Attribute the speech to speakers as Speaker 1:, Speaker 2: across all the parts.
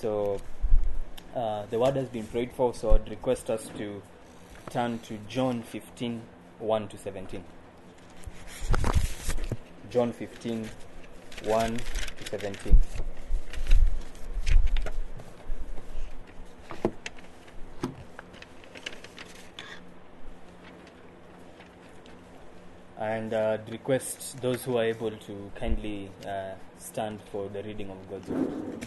Speaker 1: So uh, the word has been prayed for, so I'd request us to turn to John 15 1 to 17. John 15 1 to 17. And uh, request those who are able to kindly uh, stand for the reading of God's word.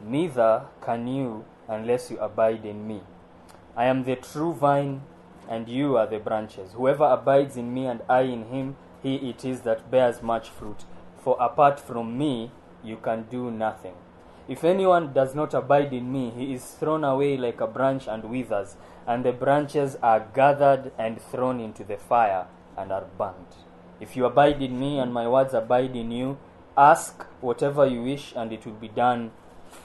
Speaker 1: neither can you unless you abide in me. I am the true vine, and you are the branches. Whoever abides in me and I in him, he it is that bears much fruit. For apart from me, you can do nothing. If anyone does not abide in me, he is thrown away like a branch and withers, and the branches are gathered and thrown into the fire and are burnt. If you abide in me and my words abide in you, ask whatever you wish, and it will be done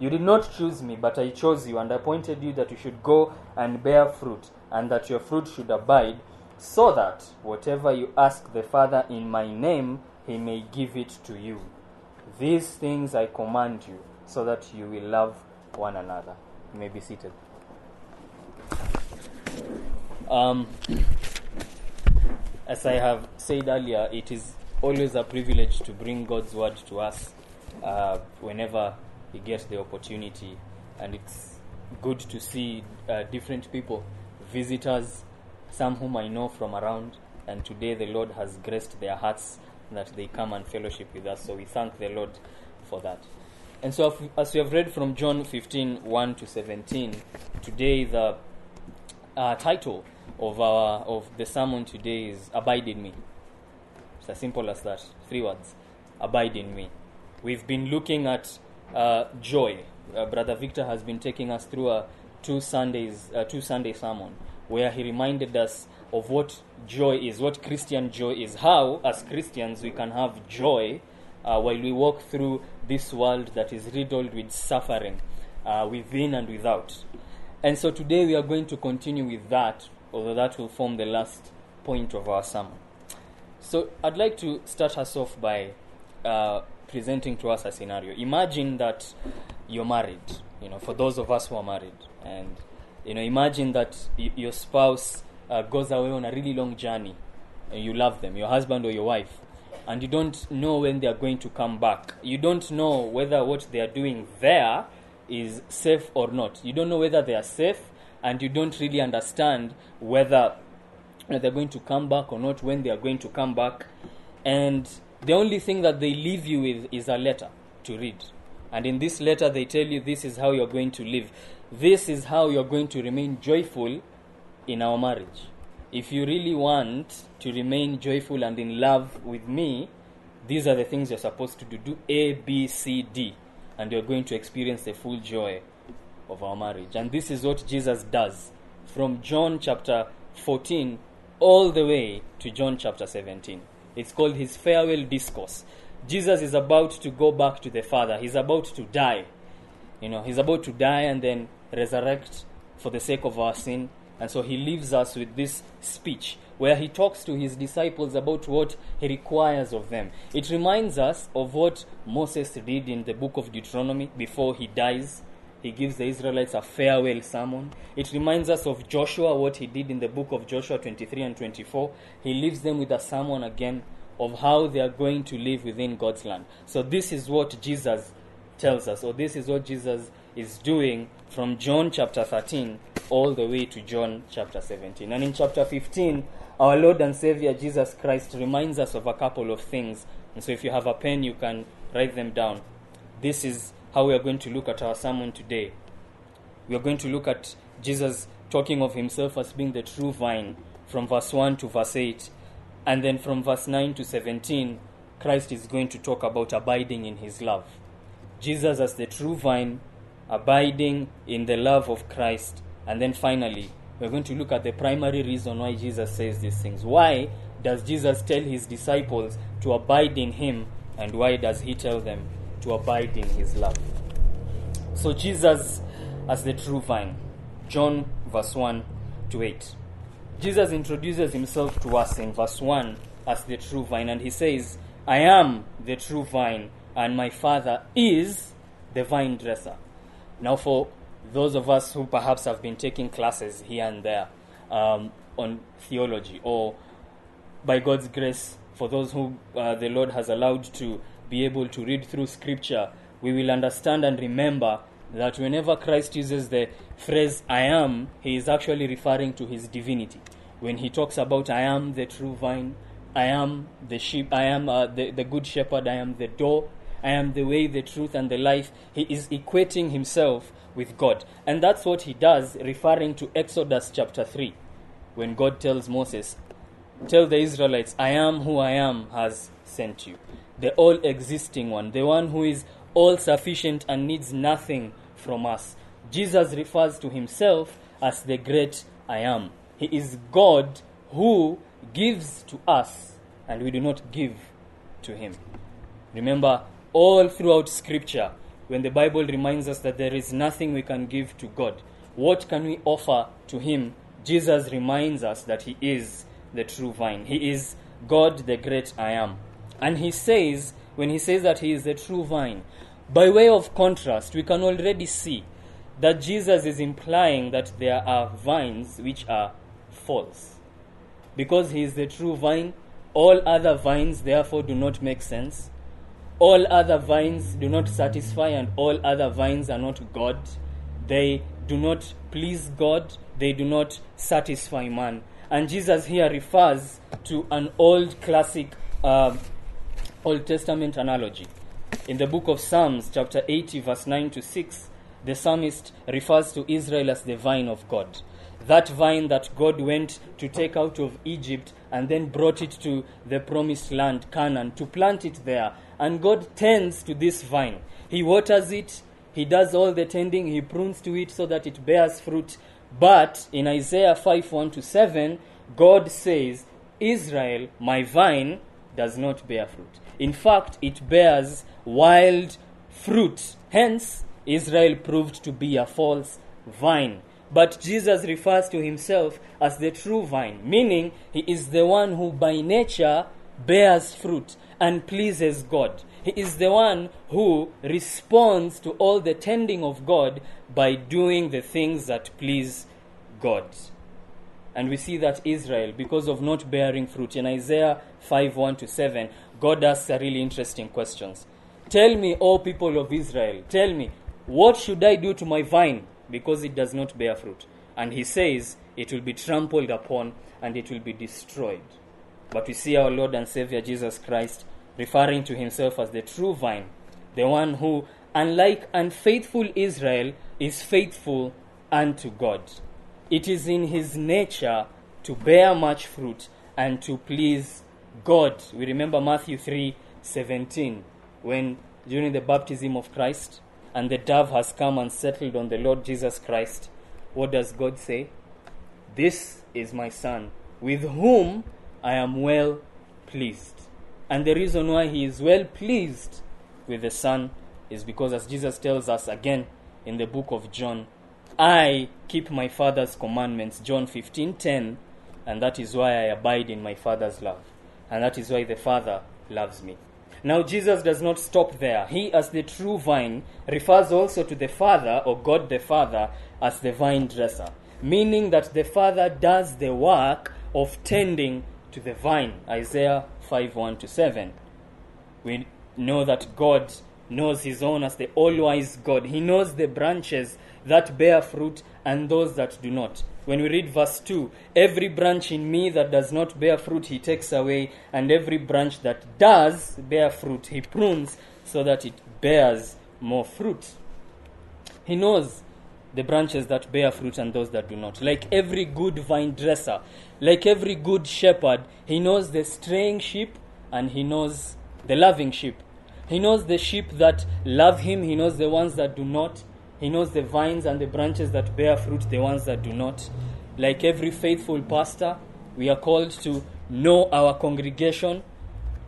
Speaker 1: You did not choose me, but I chose you, and appointed you that you should go and bear fruit, and that your fruit should abide, so that whatever you ask the Father in my name, he may give it to you. These things I command you, so that you will love one another. You may be seated. Um, as I have said earlier, it is always a privilege to bring God's word to us uh, whenever we gets the opportunity, and it's good to see uh, different people, visitors, some whom I know from around, and today the Lord has graced their hearts that they come and fellowship with us. So we thank the Lord for that. And so, as we have read from John 15 1 to 17, today the uh, title of our of the sermon today is "Abide in Me." It's as simple as that. Three words: Abide in me. We've been looking at uh, joy. Uh, Brother Victor has been taking us through a two Sundays, uh, two Sunday sermon, where he reminded us of what joy is, what Christian joy is, how as Christians we can have joy uh, while we walk through this world that is riddled with suffering, uh, within and without. And so today we are going to continue with that, although that will form the last point of our sermon. So I'd like to start us off by uh, presenting to us a scenario. Imagine that you're married, you know, for those of us who are married, and you know, imagine that y- your spouse uh, goes away on a really long journey, and you love them, your husband or your wife, and you don't know when they are going to come back. You don't know whether what they are doing there is safe or not. You don't know whether they are safe, and you don't really understand whether they're going to come back or not, when they are going to come back, and the only thing that they leave you with is a letter to read. And in this letter, they tell you this is how you're going to live. This is how you're going to remain joyful in our marriage. If you really want to remain joyful and in love with me, these are the things you're supposed to do. Do A, B, C, D. And you're going to experience the full joy of our marriage. And this is what Jesus does from John chapter 14 all the way to John chapter 17. It's called his farewell discourse. Jesus is about to go back to the Father. He's about to die. You know, he's about to die and then resurrect for the sake of our sin. And so he leaves us with this speech where he talks to his disciples about what he requires of them. It reminds us of what Moses did in the book of Deuteronomy before he dies. He gives the Israelites a farewell sermon. It reminds us of Joshua, what he did in the book of Joshua 23 and 24. He leaves them with a sermon again of how they are going to live within God's land. So, this is what Jesus tells us, or this is what Jesus is doing from John chapter 13 all the way to John chapter 17. And in chapter 15, our Lord and Savior Jesus Christ reminds us of a couple of things. And so, if you have a pen, you can write them down. This is how we are going to look at our sermon today. We are going to look at Jesus talking of himself as being the true vine from verse 1 to verse 8. And then from verse 9 to 17, Christ is going to talk about abiding in his love. Jesus as the true vine, abiding in the love of Christ. And then finally, we're going to look at the primary reason why Jesus says these things. Why does Jesus tell his disciples to abide in him, and why does he tell them to abide in his love? So, Jesus as the true vine, John verse 1 to 8. Jesus introduces himself to us in verse 1 as the true vine, and he says, I am the true vine, and my Father is the vine dresser. Now, for those of us who perhaps have been taking classes here and there um, on theology, or by God's grace, for those who uh, the Lord has allowed to be able to read through Scripture, we will understand and remember that whenever Christ uses the phrase I am, he is actually referring to his divinity. When he talks about I am the true vine, I am the sheep, I am uh, the, the good shepherd, I am the door, I am the way, the truth, and the life, he is equating himself with God. And that's what he does, referring to Exodus chapter 3, when God tells Moses, Tell the Israelites, I am who I am has sent you. The all existing one, the one who is all sufficient and needs nothing from us. Jesus refers to himself as the great I am. He is God who gives to us, and we do not give to him. Remember, all throughout Scripture, when the Bible reminds us that there is nothing we can give to God, what can we offer to him? Jesus reminds us that he is the true vine. He is God, the great I am. And he says, when he says that he is the true vine, by way of contrast, we can already see that Jesus is implying that there are vines which are false. Because he is the true vine, all other vines therefore do not make sense. All other vines do not satisfy, and all other vines are not God. They do not please God, they do not satisfy man. And Jesus here refers to an old classic uh, Old Testament analogy. In the book of Psalms, chapter 80, verse 9 to 6, the psalmist refers to Israel as the vine of God. That vine that God went to take out of Egypt and then brought it to the promised land, Canaan, to plant it there. And God tends to this vine. He waters it, He does all the tending, He prunes to it so that it bears fruit. But in Isaiah 5 1 to 7, God says, Israel, my vine, does not bear fruit. In fact, it bears wild fruit. Hence, Israel proved to be a false vine. But Jesus refers to himself as the true vine, meaning he is the one who by nature bears fruit and pleases God. He is the one who responds to all the tending of God by doing the things that please God. And we see that Israel, because of not bearing fruit, in Isaiah 5 1 to 7, God asks a really interesting questions. Tell me, O people of Israel, tell me, what should I do to my vine because it does not bear fruit? And he says, it will be trampled upon and it will be destroyed. But we see our Lord and Savior Jesus Christ referring to himself as the true vine, the one who, unlike unfaithful Israel, is faithful unto God. It is in his nature to bear much fruit and to please God. We remember Matthew 3 17, when during the baptism of Christ, and the dove has come and settled on the Lord Jesus Christ. What does God say? This is my Son, with whom I am well pleased. And the reason why he is well pleased with the Son is because, as Jesus tells us again in the book of John, I keep my Father's commandments, John 15 10, and that is why I abide in my Father's love. And that is why the Father loves me. Now, Jesus does not stop there. He, as the true vine, refers also to the Father, or God the Father, as the vine dresser, meaning that the Father does the work of tending to the vine. Isaiah 5 1 to 7. We know that God knows His own as the all wise God. He knows the branches that bear fruit and those that do not. When we read verse 2, every branch in me that does not bear fruit, he takes away, and every branch that does bear fruit, he prunes so that it bears more fruit. He knows the branches that bear fruit and those that do not. Like every good vine dresser, like every good shepherd, he knows the straying sheep and he knows the loving sheep. He knows the sheep that love him, he knows the ones that do not. He knows the vines and the branches that bear fruit, the ones that do not. Like every faithful pastor, we are called to know our congregation,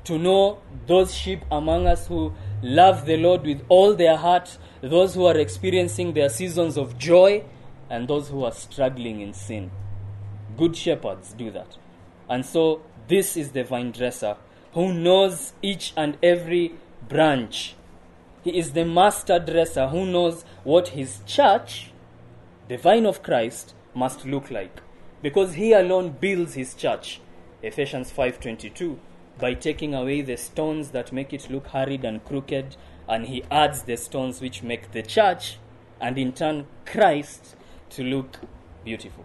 Speaker 1: to know those sheep among us who love the Lord with all their heart, those who are experiencing their seasons of joy, and those who are struggling in sin. Good shepherds do that. And so, this is the vine dresser who knows each and every branch he is the master dresser who knows what his church, the vine of Christ, must look like. Because he alone builds his church. Ephesians 5:22 by taking away the stones that make it look hurried and crooked and he adds the stones which make the church and in turn Christ to look beautiful.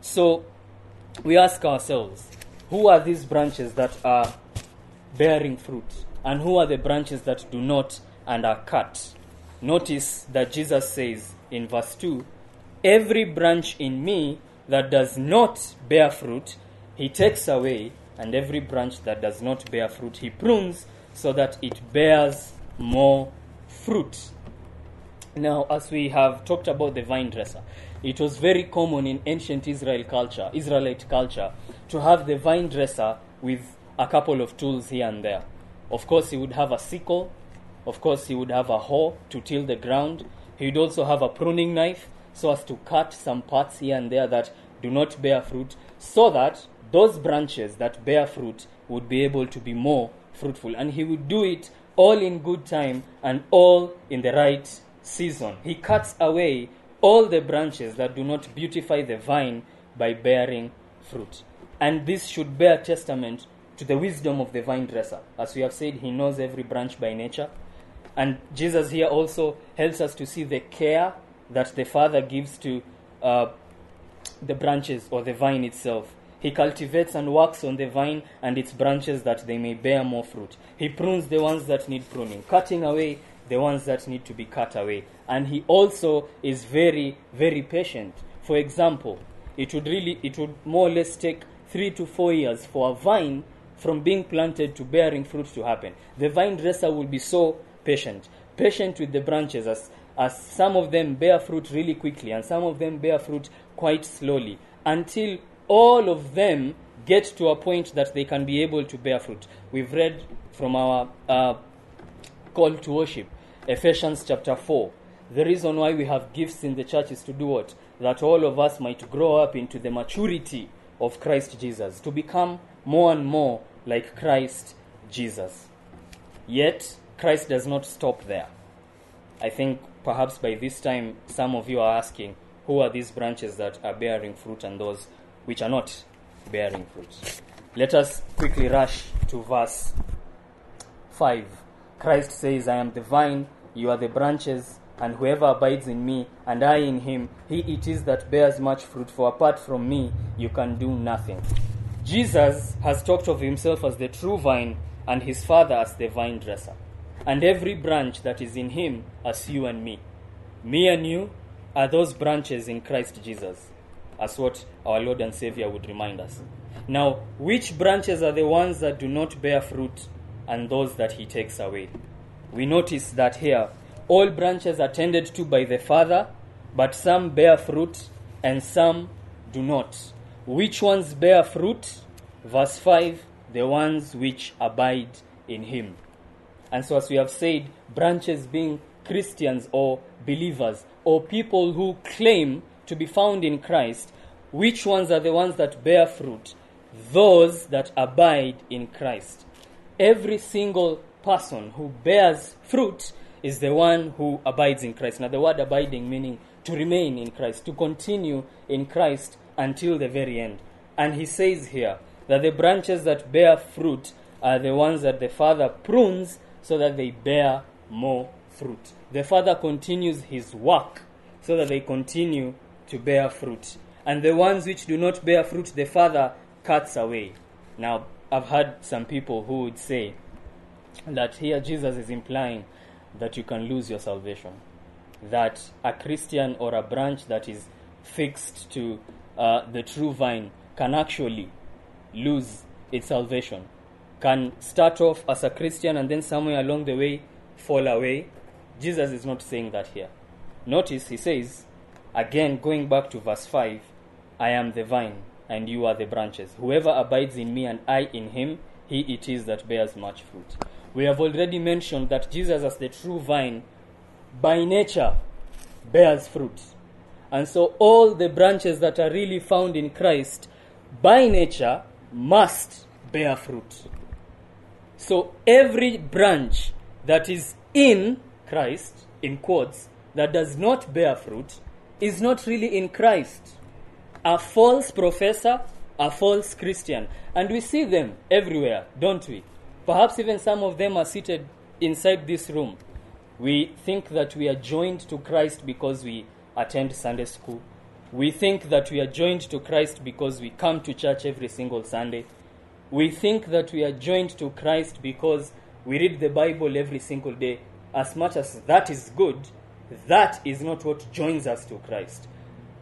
Speaker 1: So we ask ourselves, who are these branches that are bearing fruit? And who are the branches that do not and are cut. Notice that Jesus says in verse 2 Every branch in me that does not bear fruit, he takes away, and every branch that does not bear fruit, he prunes so that it bears more fruit. Now, as we have talked about the vine dresser, it was very common in ancient Israel culture, Israelite culture, to have the vine dresser with a couple of tools here and there. Of course, he would have a sickle. Of course, he would have a hoe to till the ground. He would also have a pruning knife so as to cut some parts here and there that do not bear fruit, so that those branches that bear fruit would be able to be more fruitful. And he would do it all in good time and all in the right season. He cuts away all the branches that do not beautify the vine by bearing fruit. And this should bear testament to the wisdom of the vine dresser. As we have said, he knows every branch by nature. And Jesus here also helps us to see the care that the Father gives to uh, the branches or the vine itself. He cultivates and works on the vine and its branches that they may bear more fruit. He prunes the ones that need pruning, cutting away the ones that need to be cut away. And he also is very, very patient. For example, it would really, it would more or less take three to four years for a vine from being planted to bearing fruit to happen. The vine dresser will be so patient, patient with the branches as, as some of them bear fruit really quickly and some of them bear fruit quite slowly until all of them get to a point that they can be able to bear fruit. We've read from our uh, call to worship, Ephesians chapter 4. The reason why we have gifts in the church is to do what? That all of us might grow up into the maturity of Christ Jesus, to become more and more like Christ Jesus. Yet, Christ does not stop there. I think perhaps by this time, some of you are asking, who are these branches that are bearing fruit and those which are not bearing fruit? Let us quickly rush to verse 5. Christ says, I am the vine, you are the branches, and whoever abides in me and I in him, he it is that bears much fruit, for apart from me you can do nothing. Jesus has talked of himself as the true vine and his Father as the vine dresser, and every branch that is in him as you and me. Me and you are those branches in Christ Jesus, as what our Lord and Savior would remind us. Now, which branches are the ones that do not bear fruit and those that he takes away? We notice that here all branches are tended to by the Father, but some bear fruit and some do not. Which ones bear fruit? Verse 5 the ones which abide in him. And so, as we have said, branches being Christians or believers or people who claim to be found in Christ, which ones are the ones that bear fruit? Those that abide in Christ. Every single person who bears fruit is the one who abides in Christ. Now, the word abiding meaning to remain in Christ, to continue in Christ until the very end. And he says here that the branches that bear fruit are the ones that the Father prunes so that they bear more fruit. The Father continues his work so that they continue to bear fruit. And the ones which do not bear fruit, the Father cuts away. Now, I've heard some people who would say that here Jesus is implying that you can lose your salvation. That a Christian or a branch that is fixed to uh, the true vine can actually lose its salvation. Can start off as a Christian and then somewhere along the way fall away. Jesus is not saying that here. Notice he says, again, going back to verse 5, I am the vine and you are the branches. Whoever abides in me and I in him, he it is that bears much fruit. We have already mentioned that Jesus, as the true vine, by nature bears fruit. And so all the branches that are really found in Christ, by nature, must bear fruit. So every branch that is in Christ, in quotes, that does not bear fruit, is not really in Christ. A false professor, a false Christian. And we see them everywhere, don't we? Perhaps even some of them are seated inside this room. We think that we are joined to Christ because we attend Sunday school. We think that we are joined to Christ because we come to church every single Sunday. We think that we are joined to Christ because we read the Bible every single day. As much as that is good, that is not what joins us to Christ.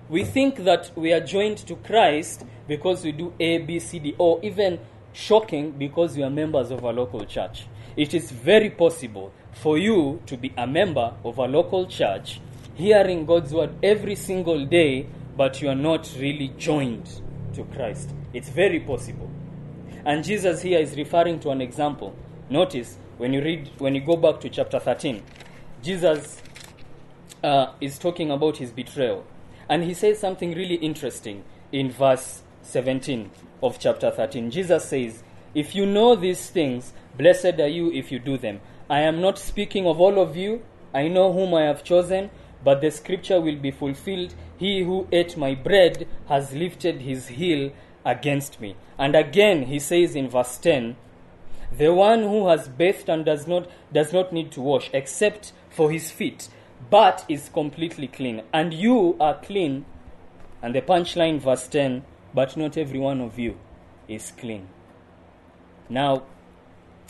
Speaker 1: We think that we are joined to Christ because we do A, B, C, D, or even shocking because we are members of a local church. It is very possible for you to be a member of a local church, hearing God's word every single day, but you are not really joined to Christ. It's very possible. And Jesus here is referring to an example. Notice when you read, when you go back to chapter 13, Jesus uh, is talking about his betrayal. And he says something really interesting in verse 17 of chapter 13. Jesus says, If you know these things, blessed are you if you do them. I am not speaking of all of you. I know whom I have chosen, but the scripture will be fulfilled. He who ate my bread has lifted his heel against me. And again he says in verse 10, the one who has bathed and does not does not need to wash except for his feet, but is completely clean. And you are clean. And the punchline verse 10, but not every one of you is clean. Now,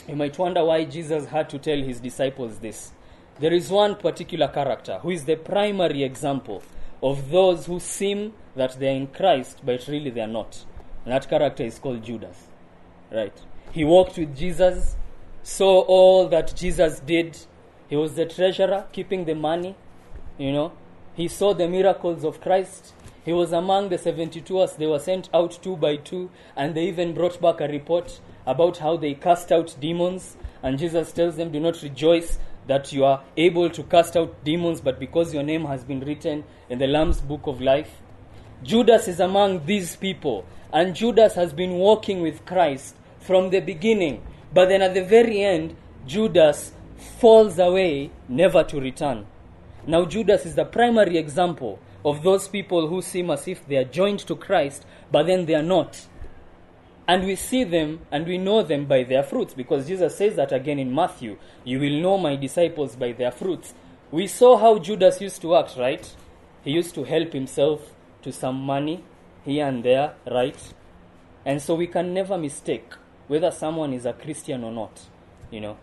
Speaker 1: you might wonder why Jesus had to tell his disciples this. There is one particular character who is the primary example of those who seem that they are in Christ, but really they are not. And that character is called Judas. Right? He walked with Jesus, saw all that Jesus did. He was the treasurer, keeping the money. You know, he saw the miracles of Christ. He was among the 72 as they were sent out two by two, and they even brought back a report about how they cast out demons. And Jesus tells them, Do not rejoice that you are able to cast out demons, but because your name has been written in the Lamb's book of life. Judas is among these people, and Judas has been walking with Christ from the beginning. But then at the very end, Judas falls away, never to return. Now, Judas is the primary example of those people who seem as if they are joined to Christ, but then they are not. And we see them and we know them by their fruits because Jesus says that again in Matthew you will know my disciples by their fruits. We saw how Judas used to act, right? He used to help himself to some money here and there, right? And so we can never mistake whether someone is a Christian or not, you know.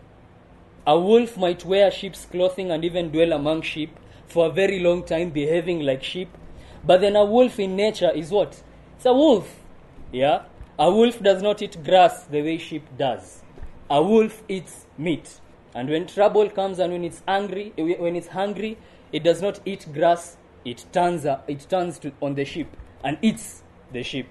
Speaker 1: A wolf might wear sheep's clothing and even dwell among sheep for a very long time, behaving like sheep. But then a wolf in nature is what? It's a wolf. Yeah? A wolf does not eat grass the way sheep does. A wolf eats meat. And when trouble comes and when it's angry, when it's hungry, it does not eat grass. It turns, it turns to, on the sheep and eats the sheep.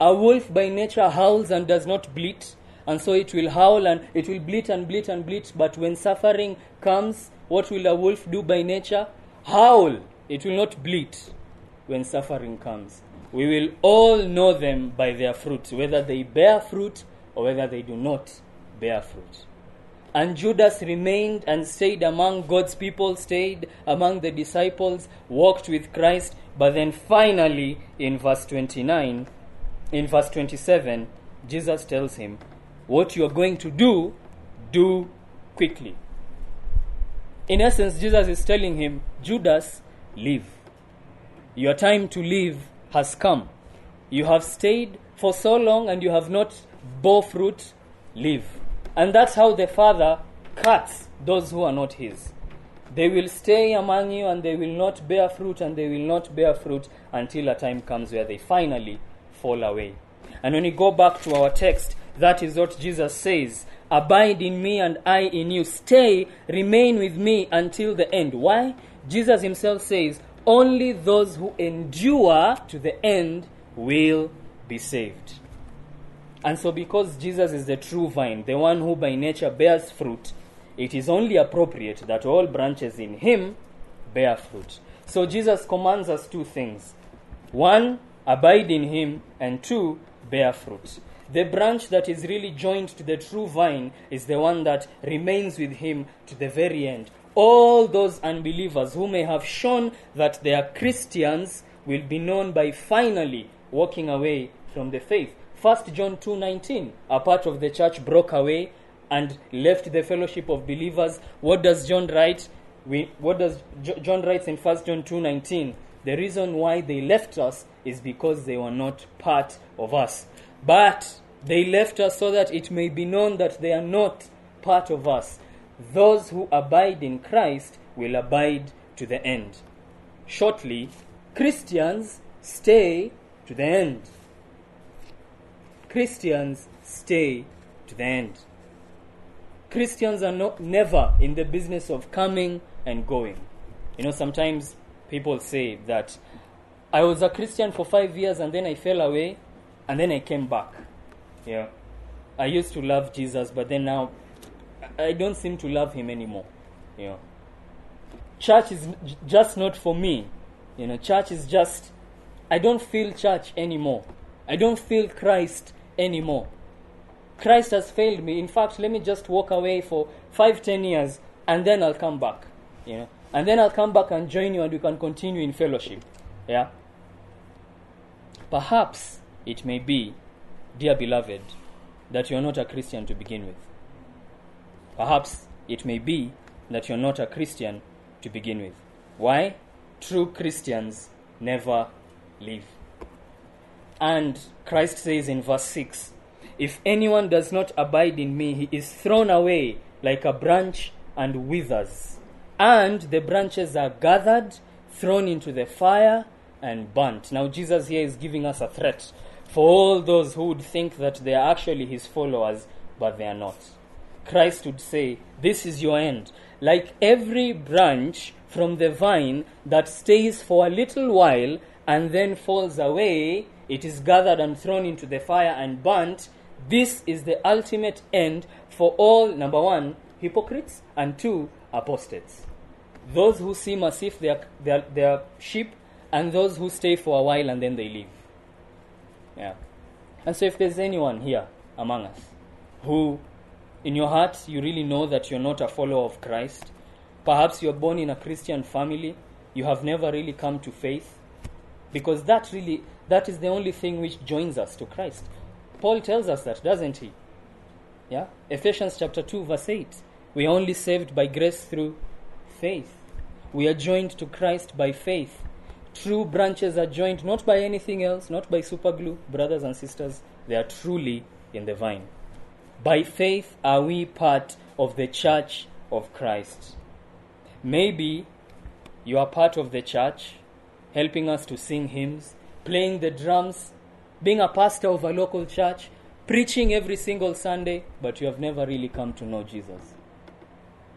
Speaker 1: A wolf by nature howls and does not bleat. and so it will howl and it will bleat and bleat and bleat. But when suffering comes, what will a wolf do by nature? Howl. It will not bleat when suffering comes. We will all know them by their fruit, whether they bear fruit or whether they do not bear fruit. And Judas remained and stayed among God's people, stayed among the disciples, walked with Christ. But then finally, in verse 29, in verse 27, Jesus tells him, What you are going to do, do quickly. In essence, Jesus is telling him, Judas, leave. Your time to leave has come. You have stayed for so long and you have not bore fruit, leave. And that's how the Father cuts those who are not His. They will stay among you and they will not bear fruit and they will not bear fruit until a time comes where they finally fall away. And when we go back to our text, that is what Jesus says Abide in me and I in you. Stay, remain with me until the end. Why? Jesus himself says, Only those who endure to the end will be saved. And so, because Jesus is the true vine, the one who by nature bears fruit, it is only appropriate that all branches in him bear fruit. So, Jesus commands us two things one, abide in him, and two, bear fruit. The branch that is really joined to the true vine is the one that remains with him to the very end. All those unbelievers who may have shown that they are Christians will be known by finally walking away from the faith. 1 John 2:19 a part of the church broke away and left the fellowship of believers. What does John write? We, what does Jo- John writes in 1 John 2:19 the reason why they left us is because they were not part of us. But they left us so that it may be known that they are not part of us those who abide in Christ will abide to the end shortly Christians stay to the end Christians stay to the end. Christians are not never in the business of coming and going. You know, sometimes people say that I was a Christian for five years and then I fell away and then I came back. Yeah. I used to love Jesus, but then now I don't seem to love him anymore. You know. Church is j- just not for me. You know, church is just I don't feel church anymore. I don't feel Christ anymore. Christ has failed me. In fact, let me just walk away for five, ten years and then I'll come back. You know? And then I'll come back and join you and we can continue in fellowship. Yeah? Perhaps it may be, dear beloved, that you're not a Christian to begin with. Perhaps it may be that you're not a Christian to begin with. Why? True Christians never leave. And Christ says in verse 6 If anyone does not abide in me, he is thrown away like a branch and withers. And the branches are gathered, thrown into the fire, and burnt. Now, Jesus here is giving us a threat for all those who would think that they are actually his followers, but they are not. Christ would say, This is your end. Like every branch from the vine that stays for a little while and then falls away, it is gathered and thrown into the fire and burnt. This is the ultimate end for all, number one, hypocrites, and two, apostates. Those who seem as if they are, they are, they are sheep, and those who stay for a while and then they leave. Yeah. And so, if there's anyone here among us who, in your heart, you really know that you're not a follower of Christ, perhaps you're born in a Christian family, you have never really come to faith, because that really that is the only thing which joins us to Christ. Paul tells us that, doesn't he? Yeah? Ephesians chapter 2 verse 8. We are only saved by grace through faith. We are joined to Christ by faith. True branches are joined not by anything else, not by superglue, brothers and sisters. They are truly in the vine. By faith are we part of the church of Christ. Maybe you are part of the church, helping us to sing hymns, playing the drums, being a pastor of a local church, preaching every single Sunday, but you have never really come to know Jesus.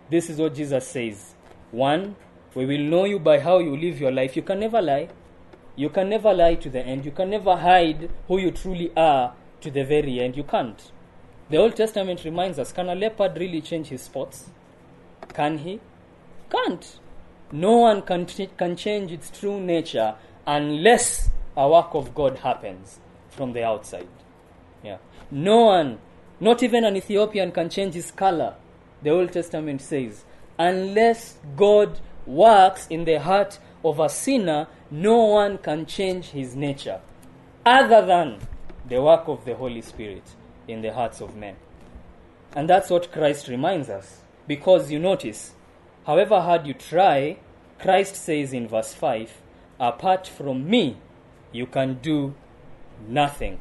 Speaker 1: This is what Jesus says. One, we will know you by how you live your life. You can never lie. You can never lie to the end. You can never hide who you truly are to the very end. You can't. The Old Testament reminds us can a leopard really change his spots? Can he? Can't. No one can, can change its true nature unless a work of God happens from the outside. Yeah. No one, not even an Ethiopian, can change his color, the Old Testament says. Unless God works in the heart of a sinner, no one can change his nature other than the work of the Holy Spirit in the hearts of men. And that's what Christ reminds us. Because you notice, however hard you try, Christ says in verse 5, apart from me, you can do nothing.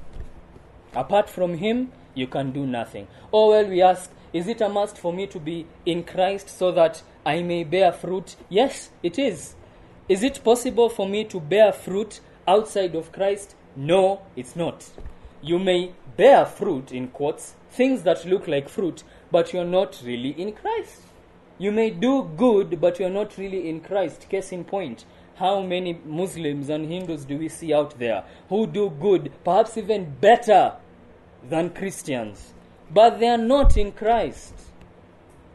Speaker 1: Apart from him, you can do nothing. Oh, well, we ask, is it a must for me to be in Christ so that I may bear fruit? Yes, it is. Is it possible for me to bear fruit outside of Christ? No, it's not. You may bear fruit, in quotes, things that look like fruit, but you're not really in Christ. You may do good, but you're not really in Christ. Case in point, how many Muslims and Hindus do we see out there who do good, perhaps even better than Christians, but they are not in Christ?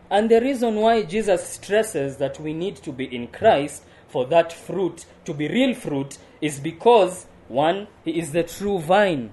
Speaker 1: And the reason why Jesus stresses that we need to be in Christ for that fruit to be real fruit is because, one, He is the true vine.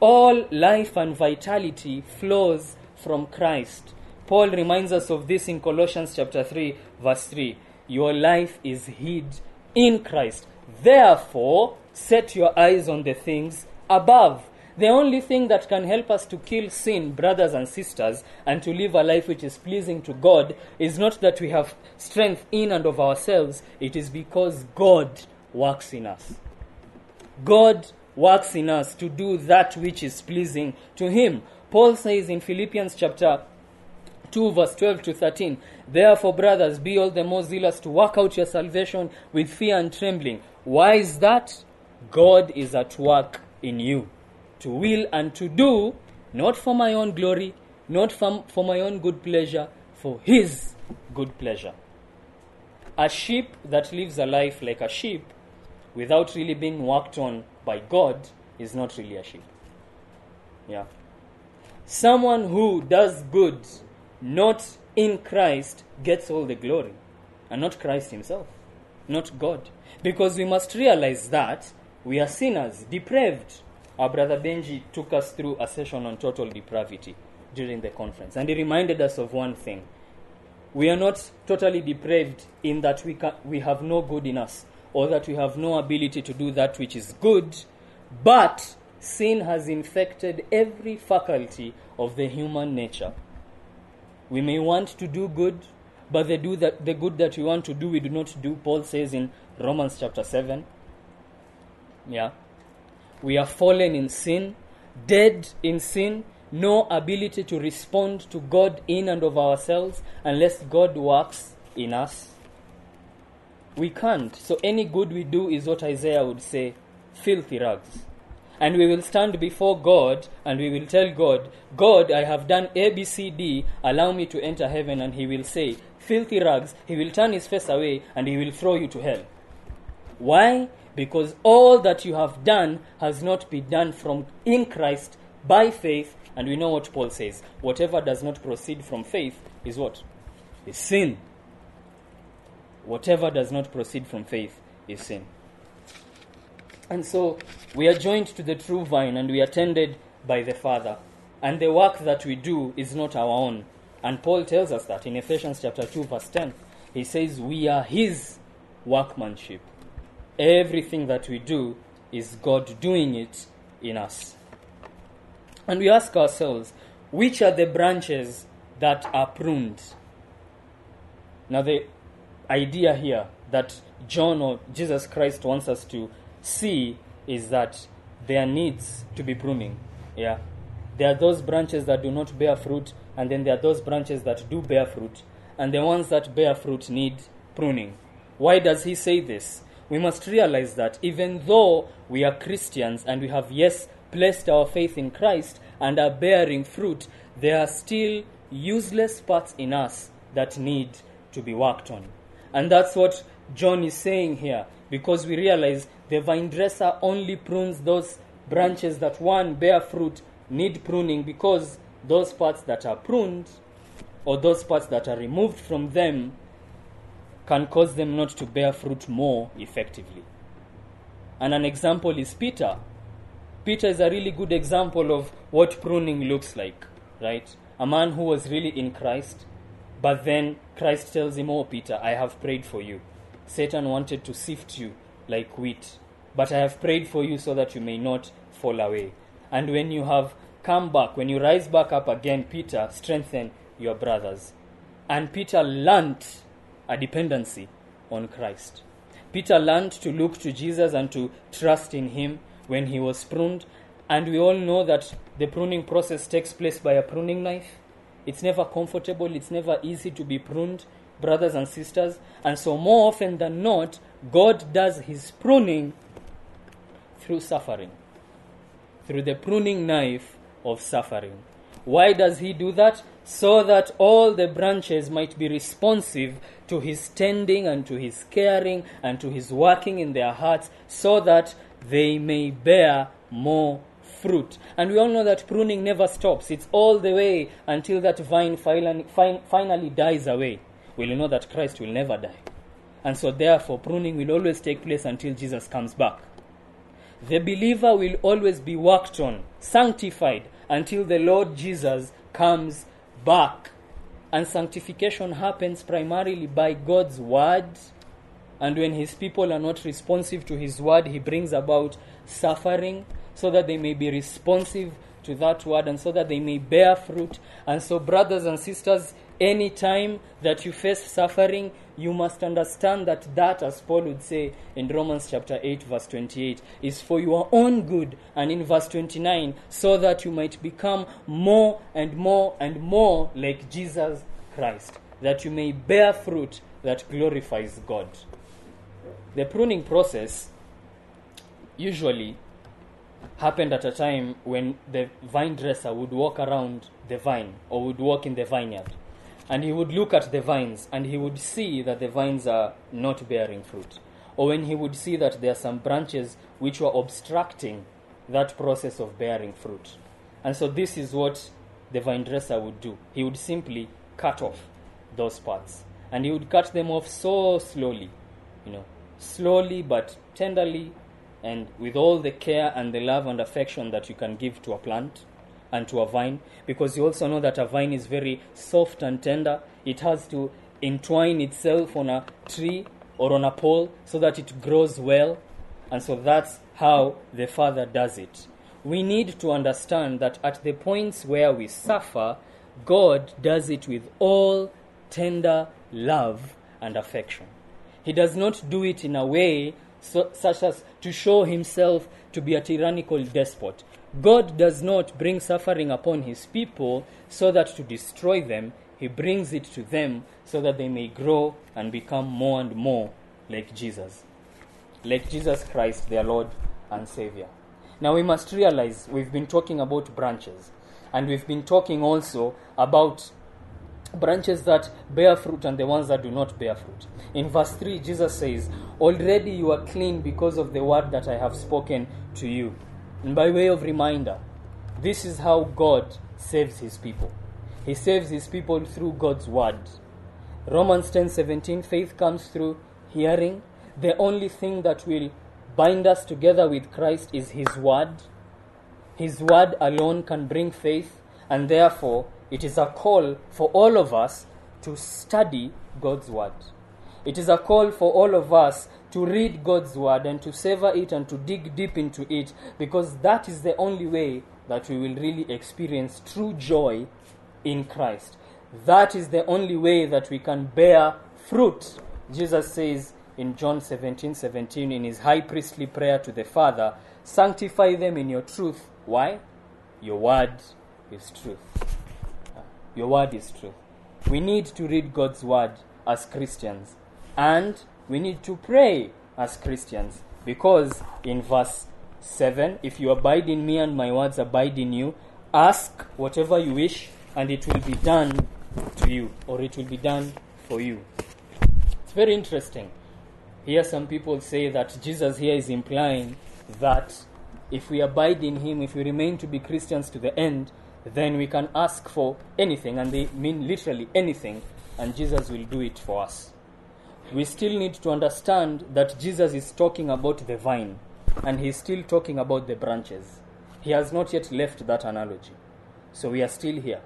Speaker 1: All life and vitality flows from Christ. Paul reminds us of this in Colossians chapter 3 verse 3. Your life is hid in Christ. Therefore, set your eyes on the things above. The only thing that can help us to kill sin, brothers and sisters, and to live a life which is pleasing to God is not that we have strength in and of ourselves, it is because God works in us. God works in us to do that which is pleasing to Him. Paul says in Philippians chapter 2, verse 12 to 13, Therefore, brothers, be all the more zealous to work out your salvation with fear and trembling. Why is that? God is at work in you to will and to do, not for my own glory, not for, for my own good pleasure, for His good pleasure. A sheep that lives a life like a sheep without really being worked on by God is not really a sheep. Yeah. Someone who does good not in Christ gets all the glory, and not Christ Himself, not God. Because we must realize that we are sinners, depraved. Our brother Benji took us through a session on total depravity during the conference, and he reminded us of one thing. We are not totally depraved in that we, can, we have no good in us, or that we have no ability to do that which is good, but sin has infected every faculty of the human nature. We may want to do good, but the, do that, the good that we want to do, we do not do. Paul says in Romans chapter 7. Yeah. We are fallen in sin, dead in sin, no ability to respond to God in and of ourselves unless God works in us. We can't. So any good we do is what Isaiah would say filthy rags. And we will stand before God and we will tell God, God, I have done A, B, C, D, allow me to enter heaven. And He will say, filthy rags. He will turn His face away and He will throw you to hell. Why? Because all that you have done has not been done from in Christ by faith. And we know what Paul says. Whatever does not proceed from faith is what? Is sin. Whatever does not proceed from faith is sin. And so we are joined to the true vine and we are tended by the Father. And the work that we do is not our own. And Paul tells us that in Ephesians chapter 2 verse 10. He says we are his workmanship. Everything that we do is God doing it in us. And we ask ourselves, which are the branches that are pruned? Now the idea here that John or Jesus Christ wants us to see is that there needs to be pruning. Yeah. There are those branches that do not bear fruit, and then there are those branches that do bear fruit. And the ones that bear fruit need pruning. Why does he say this? We must realize that even though we are Christians and we have, yes, placed our faith in Christ and are bearing fruit, there are still useless parts in us that need to be worked on. And that's what John is saying here, because we realize the vine dresser only prunes those branches that one bear fruit need pruning because those parts that are pruned or those parts that are removed from them can cause them not to bear fruit more effectively. And an example is Peter. Peter is a really good example of what pruning looks like, right? A man who was really in Christ, but then Christ tells him, Oh, Peter, I have prayed for you. Satan wanted to sift you like wheat, but I have prayed for you so that you may not fall away. And when you have come back, when you rise back up again, Peter, strengthen your brothers. And Peter learned a dependency on Christ. Peter learned to look to Jesus and to trust in him when he was pruned. And we all know that the pruning process takes place by a pruning knife. It's never comfortable, it's never easy to be pruned, brothers and sisters. And so, more often than not, God does his pruning through suffering, through the pruning knife of suffering. Why does he do that? So that all the branches might be responsive to his tending and to his caring and to his working in their hearts, so that they may bear more fruit. And we all know that pruning never stops, it's all the way until that vine finally, dies away. We'll know that Christ will never die. And so, therefore, pruning will always take place until Jesus comes back. The believer will always be worked on, sanctified, until the Lord Jesus comes back. And sanctification happens primarily by God's word. And when his people are not responsive to his word, he brings about suffering so that they may be responsive to that word and so that they may bear fruit. And so, brothers and sisters, any time that you face suffering, you must understand that that, as Paul would say in Romans chapter 8, verse 28, is for your own good. And in verse 29, so that you might become more and more and more like Jesus Christ, that you may bear fruit that glorifies God. The pruning process usually happened at a time when the vine dresser would walk around the vine or would walk in the vineyard and he would look at the vines and he would see that the vines are not bearing fruit. Or when he would see that there are some branches which were obstructing that process of bearing fruit. And so this is what the vine dresser would do. He would simply cut off those parts. And he would cut them off so slowly, you know, slowly but tenderly and with all the care and the love and affection that you can give to a plant and to a vine because you also know that a vine is very soft and tender. It has to entwine itself on a tree or on a pole so that it grows well. And so that's how the Father does it. We need to understand that at the points where we suffer, God does it with all tender love and affection. He does not do it in a way so, such as to show himself to be a tyrannical despot. God does not bring suffering upon his people so that to destroy them, he brings it to them so that they may grow and become more and more like Jesus. Like Jesus Christ, their Lord and Savior. Now we must realize we've been talking about branches, and we've been talking also about branches that bear fruit and the ones that do not bear fruit. In verse 3, Jesus says, Already you are clean because of the word that I have spoken to you. And by way of reminder, this is how God saves his people. He saves his people through God's word. Romans 10:17 faith comes through hearing. The only thing that will bind us together with Christ is his word. His word alone can bring faith and therefore it is a call for all of us to study God's word. It is a call for all of us to read God's word and to savor it and to dig deep into it because that is the only way that we will really experience true joy in Christ. That is the only way that we can bear fruit. Jesus says in John 17 17 in his high priestly prayer to the Father, Sanctify them in your truth. Why? Your word is truth. Your word is true. We need to read God's word as Christians. And we need to pray as Christians because in verse 7 if you abide in me and my words abide in you, ask whatever you wish and it will be done to you or it will be done for you. It's very interesting. Here, some people say that Jesus here is implying that if we abide in Him, if we remain to be Christians to the end, then we can ask for anything, and they mean literally anything, and Jesus will do it for us. We still need to understand that Jesus is talking about the vine, and He's still talking about the branches. He has not yet left that analogy. So we are still here.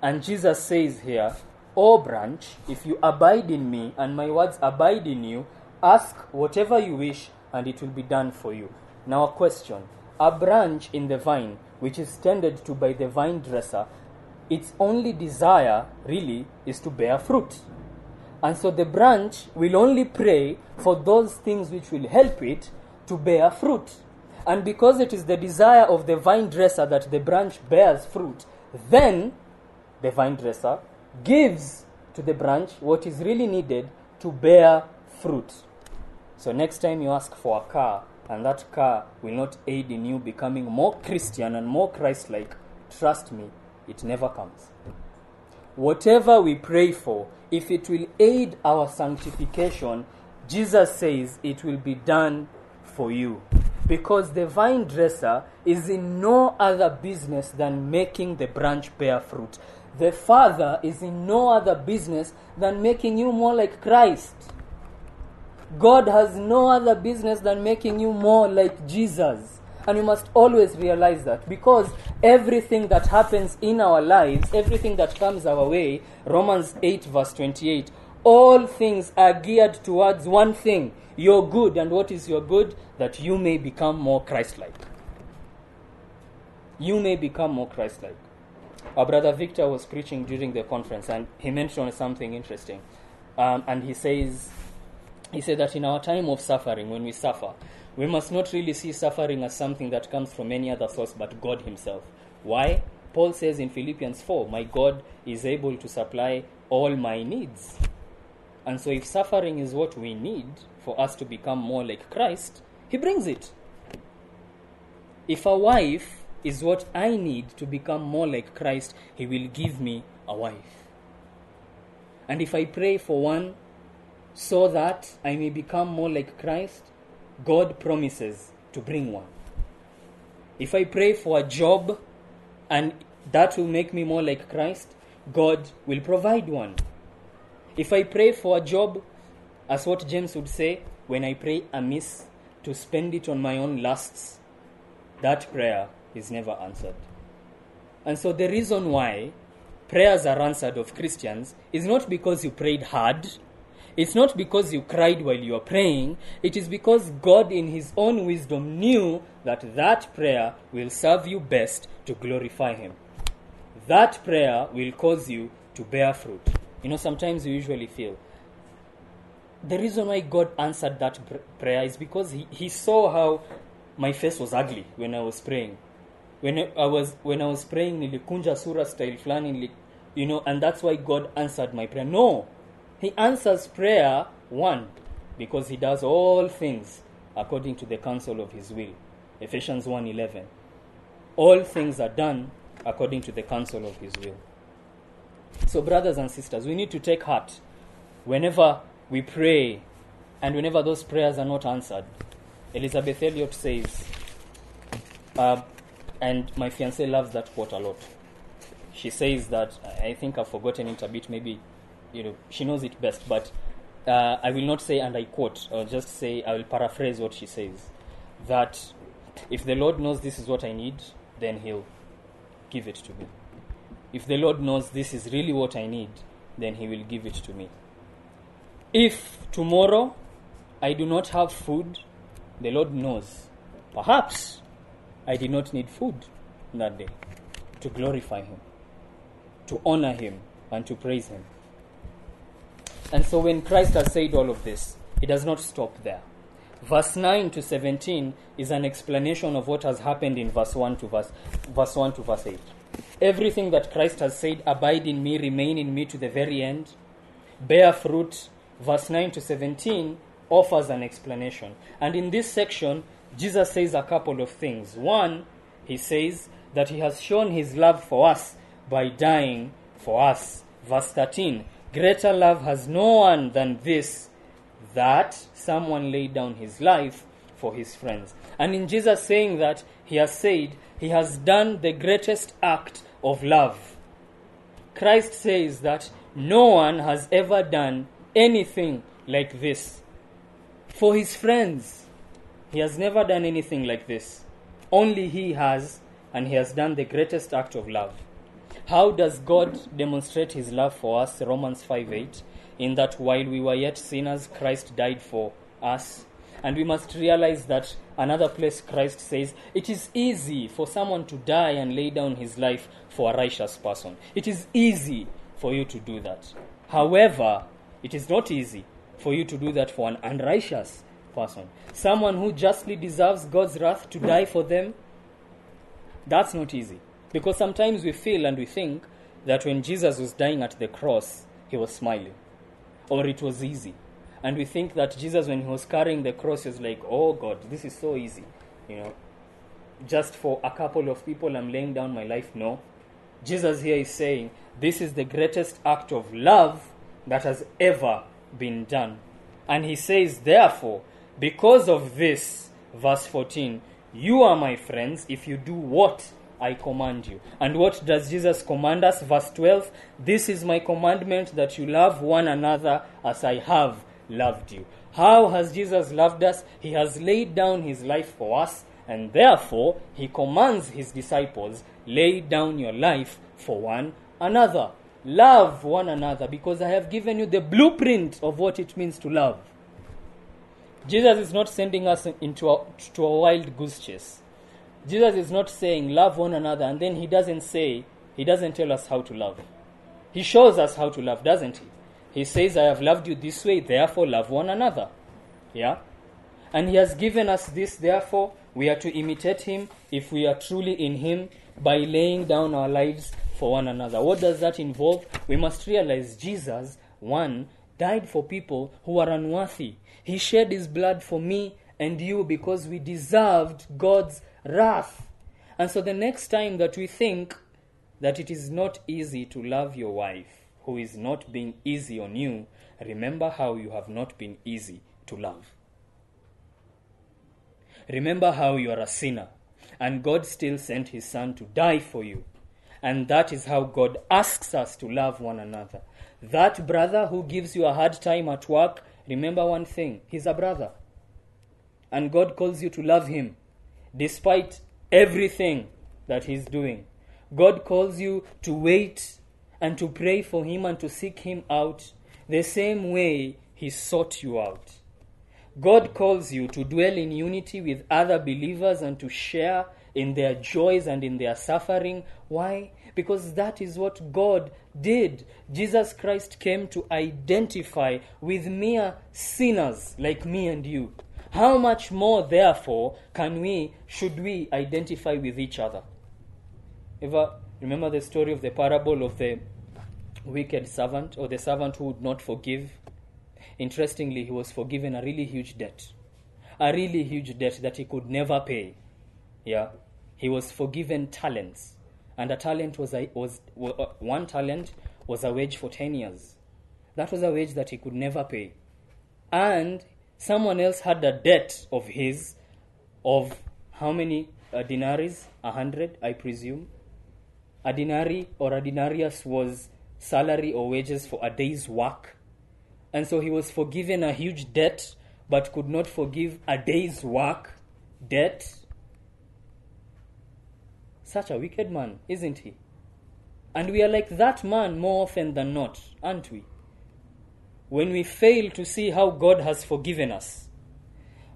Speaker 1: And Jesus says here, O branch, if you abide in me and my words abide in you, ask whatever you wish and it will be done for you. Now, a question A branch in the vine, which is tended to by the vine dresser, its only desire really is to bear fruit. And so the branch will only pray for those things which will help it to bear fruit. And because it is the desire of the vine dresser that the branch bears fruit, then the vine dresser gives to the branch what is really needed to bear fruit. So next time you ask for a car and that car will not aid in you becoming more Christian and more Christ like, trust me, it never comes. Whatever we pray for, if it will aid our sanctification, Jesus says it will be done for you. Because the vine dresser is in no other business than making the branch bear fruit. The Father is in no other business than making you more like Christ. God has no other business than making you more like Jesus. And we must always realize that because everything that happens in our lives, everything that comes our way, Romans 8, verse 28, all things are geared towards one thing your good. And what is your good? That you may become more Christ like. You may become more Christ like. Our brother Victor was preaching during the conference and he mentioned something interesting. Um, and he says, he said that in our time of suffering, when we suffer, we must not really see suffering as something that comes from any other source but God Himself. Why? Paul says in Philippians 4, My God is able to supply all my needs. And so, if suffering is what we need for us to become more like Christ, He brings it. If a wife is what I need to become more like Christ, He will give me a wife. And if I pray for one so that I may become more like Christ, God promises to bring one. If I pray for a job and that will make me more like Christ, God will provide one. If I pray for a job, as what James would say, when I pray amiss to spend it on my own lusts, that prayer is never answered. And so the reason why prayers are answered of Christians is not because you prayed hard it's not because you cried while you were praying, it is because God, in His own wisdom, knew that that prayer will serve you best to glorify Him. That prayer will cause you to bear fruit. You know, sometimes you usually feel the reason why God answered that pr- prayer is because he, he saw how my face was ugly when I was praying. When I was when I was praying nilikunja sura style flani, you know, and that's why God answered my prayer. No, he answers prayer, one, because he does all things according to the counsel of his will. Ephesians 1:11. All things are done according to the counsel of his will. So brothers and sisters, we need to take heart whenever we pray and whenever those prayers are not answered. Elisabeth Elliot says, uh, and my fiance loves that quote a lot. She says that I think I've forgotten it a bit, maybe you know she knows it best but uh, i will not say and i quote i'll just say i will paraphrase what she says that if the lord knows this is what i need then he'll give it to me. If the lord knows this is really what i need then he will give it to me. If tomorrow i do not have food the lord knows. Perhaps i did not need food that day to glorify him to honor him and to praise him and so when Christ has said all of this, he does not stop there. Verse 9 to 17 is an explanation of what has happened in verse 1 to verse, verse 1 to verse 8. Everything that Christ has said, abide in me, remain in me to the very end, bear fruit, verse 9 to 17 offers an explanation. And in this section, Jesus says a couple of things. One, he says that he has shown his love for us by dying for us. Verse 13, Greater love has no one than this, that someone laid down his life for his friends. And in Jesus saying that, he has said he has done the greatest act of love. Christ says that no one has ever done anything like this. For his friends, he has never done anything like this. Only he has, and he has done the greatest act of love. How does God demonstrate his love for us? Romans 5 8. In that while we were yet sinners, Christ died for us. And we must realize that another place Christ says, It is easy for someone to die and lay down his life for a righteous person. It is easy for you to do that. However, it is not easy for you to do that for an unrighteous person. Someone who justly deserves God's wrath to die for them, that's not easy. Because sometimes we feel and we think that when Jesus was dying at the cross, he was smiling, or it was easy. And we think that Jesus, when he was carrying the cross, was like, oh God, this is so easy. You know, just for a couple of people, I'm laying down my life. No. Jesus here is saying, this is the greatest act of love that has ever been done. And he says, therefore, because of this, verse 14, you are my friends if you do what I command you. And what does Jesus command us? Verse 12 This is my commandment that you love one another as I have loved you. How has Jesus loved us? He has laid down his life for us, and therefore he commands his disciples lay down your life for one another. Love one another because I have given you the blueprint of what it means to love. Jesus is not sending us into a, to a wild goose chase. Jesus is not saying love one another and then he doesn't say, he doesn't tell us how to love. He shows us how to love, doesn't he? He says, I have loved you this way, therefore love one another. Yeah? And he has given us this, therefore we are to imitate him if we are truly in him by laying down our lives for one another. What does that involve? We must realize Jesus, one, died for people who are unworthy. He shed his blood for me and you because we deserved God's wrath. And so the next time that we think that it is not easy to love your wife who is not being easy on you, remember how you have not been easy to love. Remember how you are a sinner and God still sent his son to die for you. And that is how God asks us to love one another. That brother who gives you a hard time at work, remember one thing he's a brother. And God calls you to love him despite everything that he's doing. God calls you to wait and to pray for him and to seek him out the same way he sought you out. God calls you to dwell in unity with other believers and to share in their joys and in their suffering. Why? Because that is what God did. Jesus Christ came to identify with mere sinners like me and you. How much more, therefore, can we, should we identify with each other? Ever remember the story of the parable of the wicked servant or the servant who would not forgive? Interestingly, he was forgiven a really huge debt. A really huge debt that he could never pay. Yeah. He was forgiven talents. And a talent was, a, was uh, one talent was a wage for 10 years. That was a wage that he could never pay. And someone else had a debt of his of how many uh, denaries? A hundred, I presume. A denari or a denarius was salary or wages for a day's work. And so he was forgiven a huge debt, but could not forgive a day's work debt. Such a wicked man, isn't he? And we are like that man more often than not, aren't we? When we fail to see how God has forgiven us,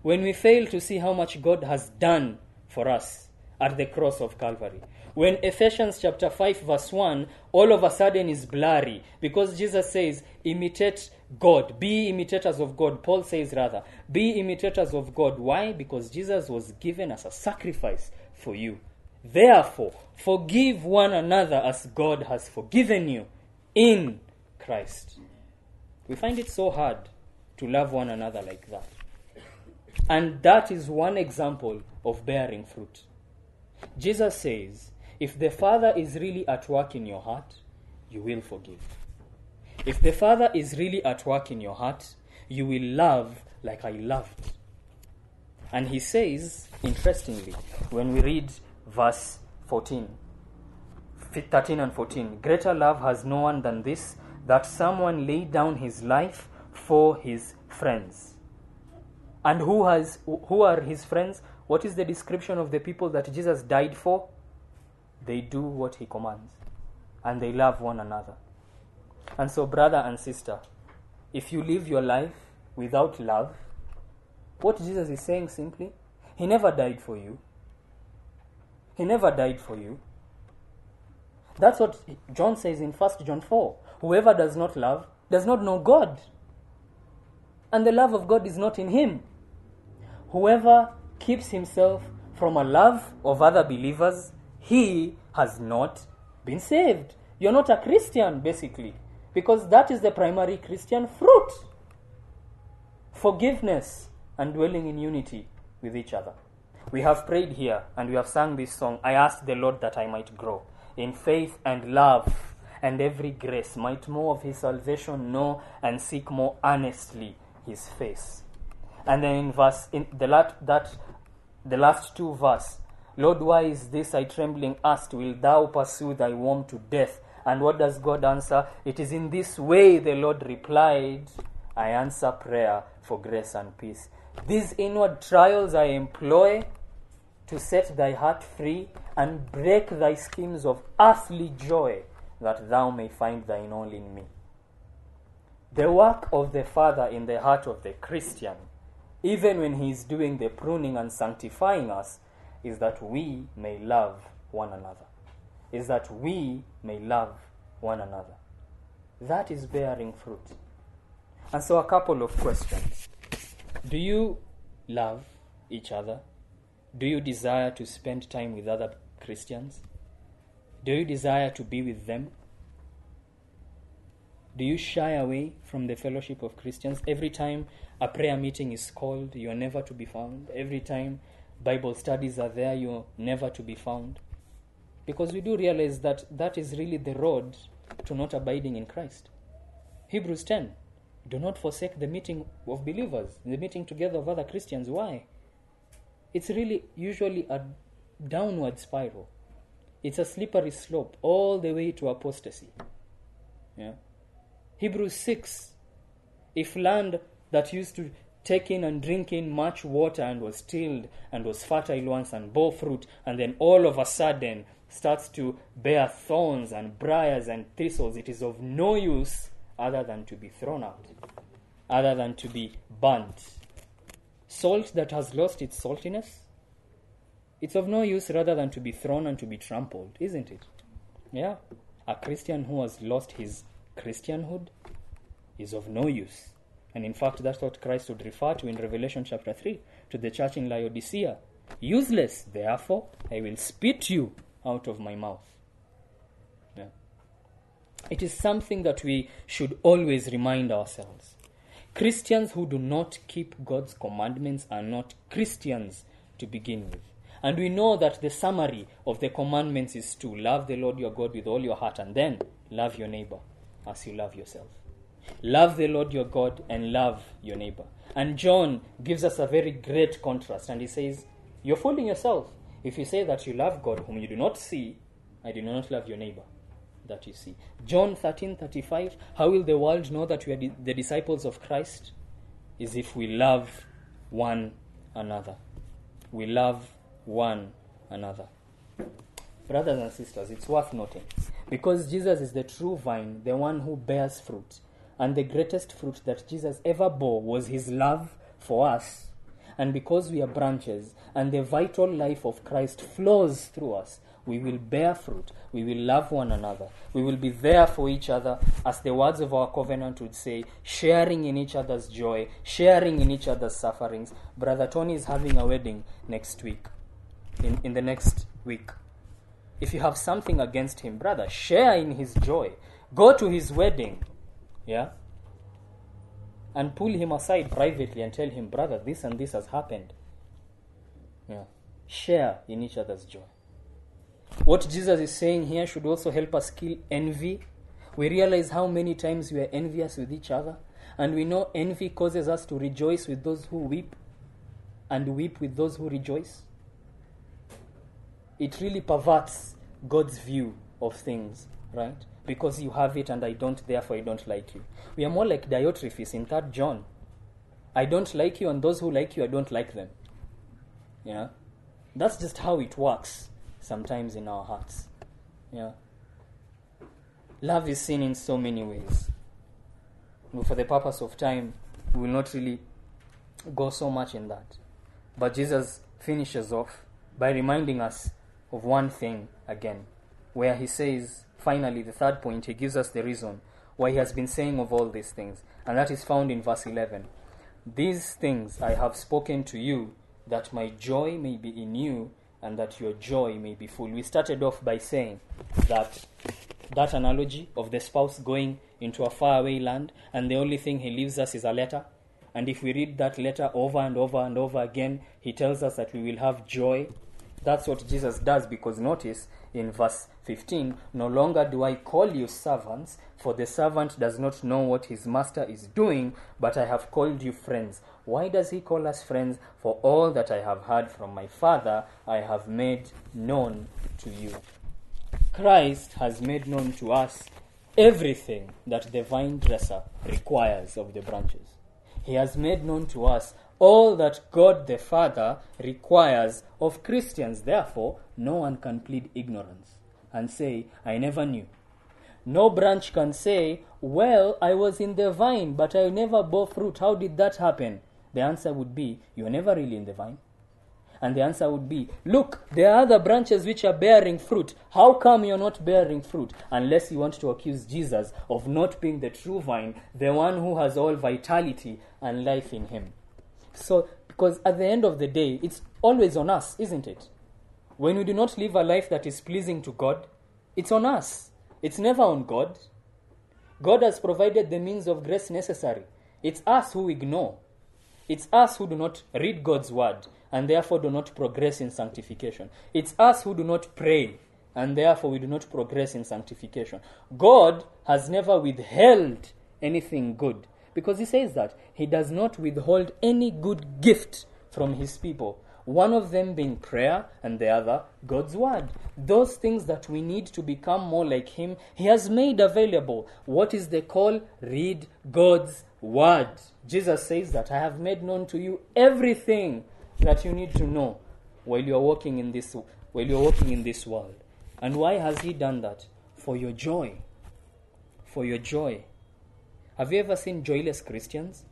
Speaker 1: when we fail to see how much God has done for us at the cross of Calvary, when Ephesians chapter 5 verse 1 all of a sudden is blurry because Jesus says imitate God. Be imitators of God Paul says rather be imitators of God. Why? Because Jesus was given as a sacrifice for you. Therefore forgive one another as God has forgiven you in Christ we find it so hard to love one another like that and that is one example of bearing fruit Jesus says if the Father is really at work in your heart, you will forgive. If the Father is really at work in your heart, you will love like I loved. And he says, interestingly, when we read verse 14, 13 and 14, greater love has no one than this, that someone laid down his life for his friends. And who has who are his friends? What is the description of the people that Jesus died for? They do what he commands and they love one another. And so brother and sister, if you live your life without love, what Jesus is saying simply, he never died for you. He never died for you. That's what John says in 1 John 4. Whoever does not love does not know God. And the love of God is not in him. Whoever keeps himself from a love of other believers, he has not been saved. You're not a Christian, basically, because that is the primary Christian fruit forgiveness and dwelling in unity with each other. We have prayed here and we have sung this song. I asked the Lord that I might grow in faith and love and every grace, might more of his salvation know and seek more earnestly his face. And then in verse in the last that the last two verse, Lord, why is this I trembling asked? Will thou pursue thy worm to death? And what does God answer? It is in this way the Lord replied, I answer prayer for grace and peace. These inward trials I employ to set thy heart free and break thy schemes of earthly joy, that thou may find thine all in me. The work of the Father in the heart of the Christian, even when he is doing the pruning and sanctifying us, is that we may love one another. Is that we may love one another. That is bearing fruit. And so, a couple of questions. Do you love each other? Do you desire to spend time with other Christians? Do you desire to be with them? Do you shy away from the fellowship of Christians? Every time a prayer meeting is called, you are never to be found. Every time Bible studies are there, you're never to be found. Because we do realize that that is really the road to not abiding in Christ. Hebrews 10 Do not forsake the meeting of believers, the meeting together of other Christians. Why? It's really usually a downward spiral. It's a slippery slope all the way to apostasy. Yeah. Hebrews 6 If land that used to take in and drink in much water and was tilled and was fertile once and bore fruit, and then all of a sudden starts to bear thorns and briars and thistles, it is of no use other than to be thrown out, other than to be burnt. Salt that has lost its saltiness, it's of no use rather than to be thrown and to be trampled, isn't it? Yeah. A Christian who has lost his Christianhood is of no use. And in fact, that's what Christ would refer to in Revelation chapter 3 to the church in Laodicea. Useless, therefore, I will spit you out of my mouth. Yeah. It is something that we should always remind ourselves. Christians who do not keep God's commandments are not Christians to begin with. And we know that the summary of the commandments is to love the Lord your God with all your heart and then love your neighbor as you love yourself. Love the Lord your God and love your neighbor. And John gives us a very great contrast and he says, You're fooling yourself. If you say that you love God whom you do not see, I do not love your neighbor that you see. John 13 35, how will the world know that we are the disciples of Christ? Is if we love one another. We love one another. Brothers and sisters, it's worth noting because Jesus is the true vine, the one who bears fruit, and the greatest fruit that Jesus ever bore was his love for us. And because we are branches and the vital life of Christ flows through us, we will bear fruit. We will love one another. We will be there for each other, as the words of our covenant would say, sharing in each other's joy, sharing in each other's sufferings. Brother Tony is having a wedding next week, in, in the next week. If you have something against him, brother, share in his joy. Go to his wedding. Yeah? And pull him aside privately and tell him, brother, this and this has happened. Yeah. Share in each other's joy. What Jesus is saying here should also help us kill envy. We realize how many times we are envious with each other, and we know envy causes us to rejoice with those who weep. and weep with those who rejoice? It really perverts God's view of things, right? Because you have it and I don't, therefore I don't like you. We are more like Diotrephes in 3rd John. I don't like you, and those who like you, I don't like them. Yeah? That's just how it works sometimes in our hearts. Yeah? Love is seen in so many ways. But for the purpose of time, we will not really go so much in that. But Jesus finishes off by reminding us of one thing again, where he says, finally, the third point, he gives us the reason why he has been saying of all these things, and that is found in verse 11. These things I have spoken to you, that my joy may be in you, and that your joy may be full. We started off by saying that that analogy of the spouse going into a faraway land, and the only thing he leaves us is a letter. And if we read that letter over and over and over again, he tells us that we will have joy. That's what Jesus does because notice in verse 15 No longer do I call you servants, for the servant does not know what his master is doing, but I have called you friends. Why does he call us friends? For all that I have heard from my Father, I have made known to you. Christ has made known to us everything that the vine dresser requires of the branches. He has made known to us all that God the Father requires of Christians. Therefore, no one can plead ignorance and say, I never knew. No branch can say, Well, I was in the vine, but I never bore fruit. How did that happen? The answer would be, You were never really in the vine. And the answer would be, Look, there are other branches which are bearing fruit. How come you're not bearing fruit? Unless you want to accuse Jesus of not being the true vine, the one who has all vitality and life in him. So, because at the end of the day, it's always on us, isn't it? When we do not live a life that is pleasing to God, it's on us. It's never on God. God has provided the means of grace necessary. It's us who ignore. It's us who do not read God's word and therefore do not progress in sanctification. It's us who do not pray and therefore we do not progress in sanctification. God has never withheld anything good because He says that He does not withhold any good gift from His people. One of them being prayer and the other God's word. Those things that we need to become more like Him, He has made available. What is the call? Read God's word. Jesus says that I have made known to you everything that you need to know while you are walking in this while you are walking in this world. And why has he done that? For your joy. For your joy. Have you ever seen joyless Christians?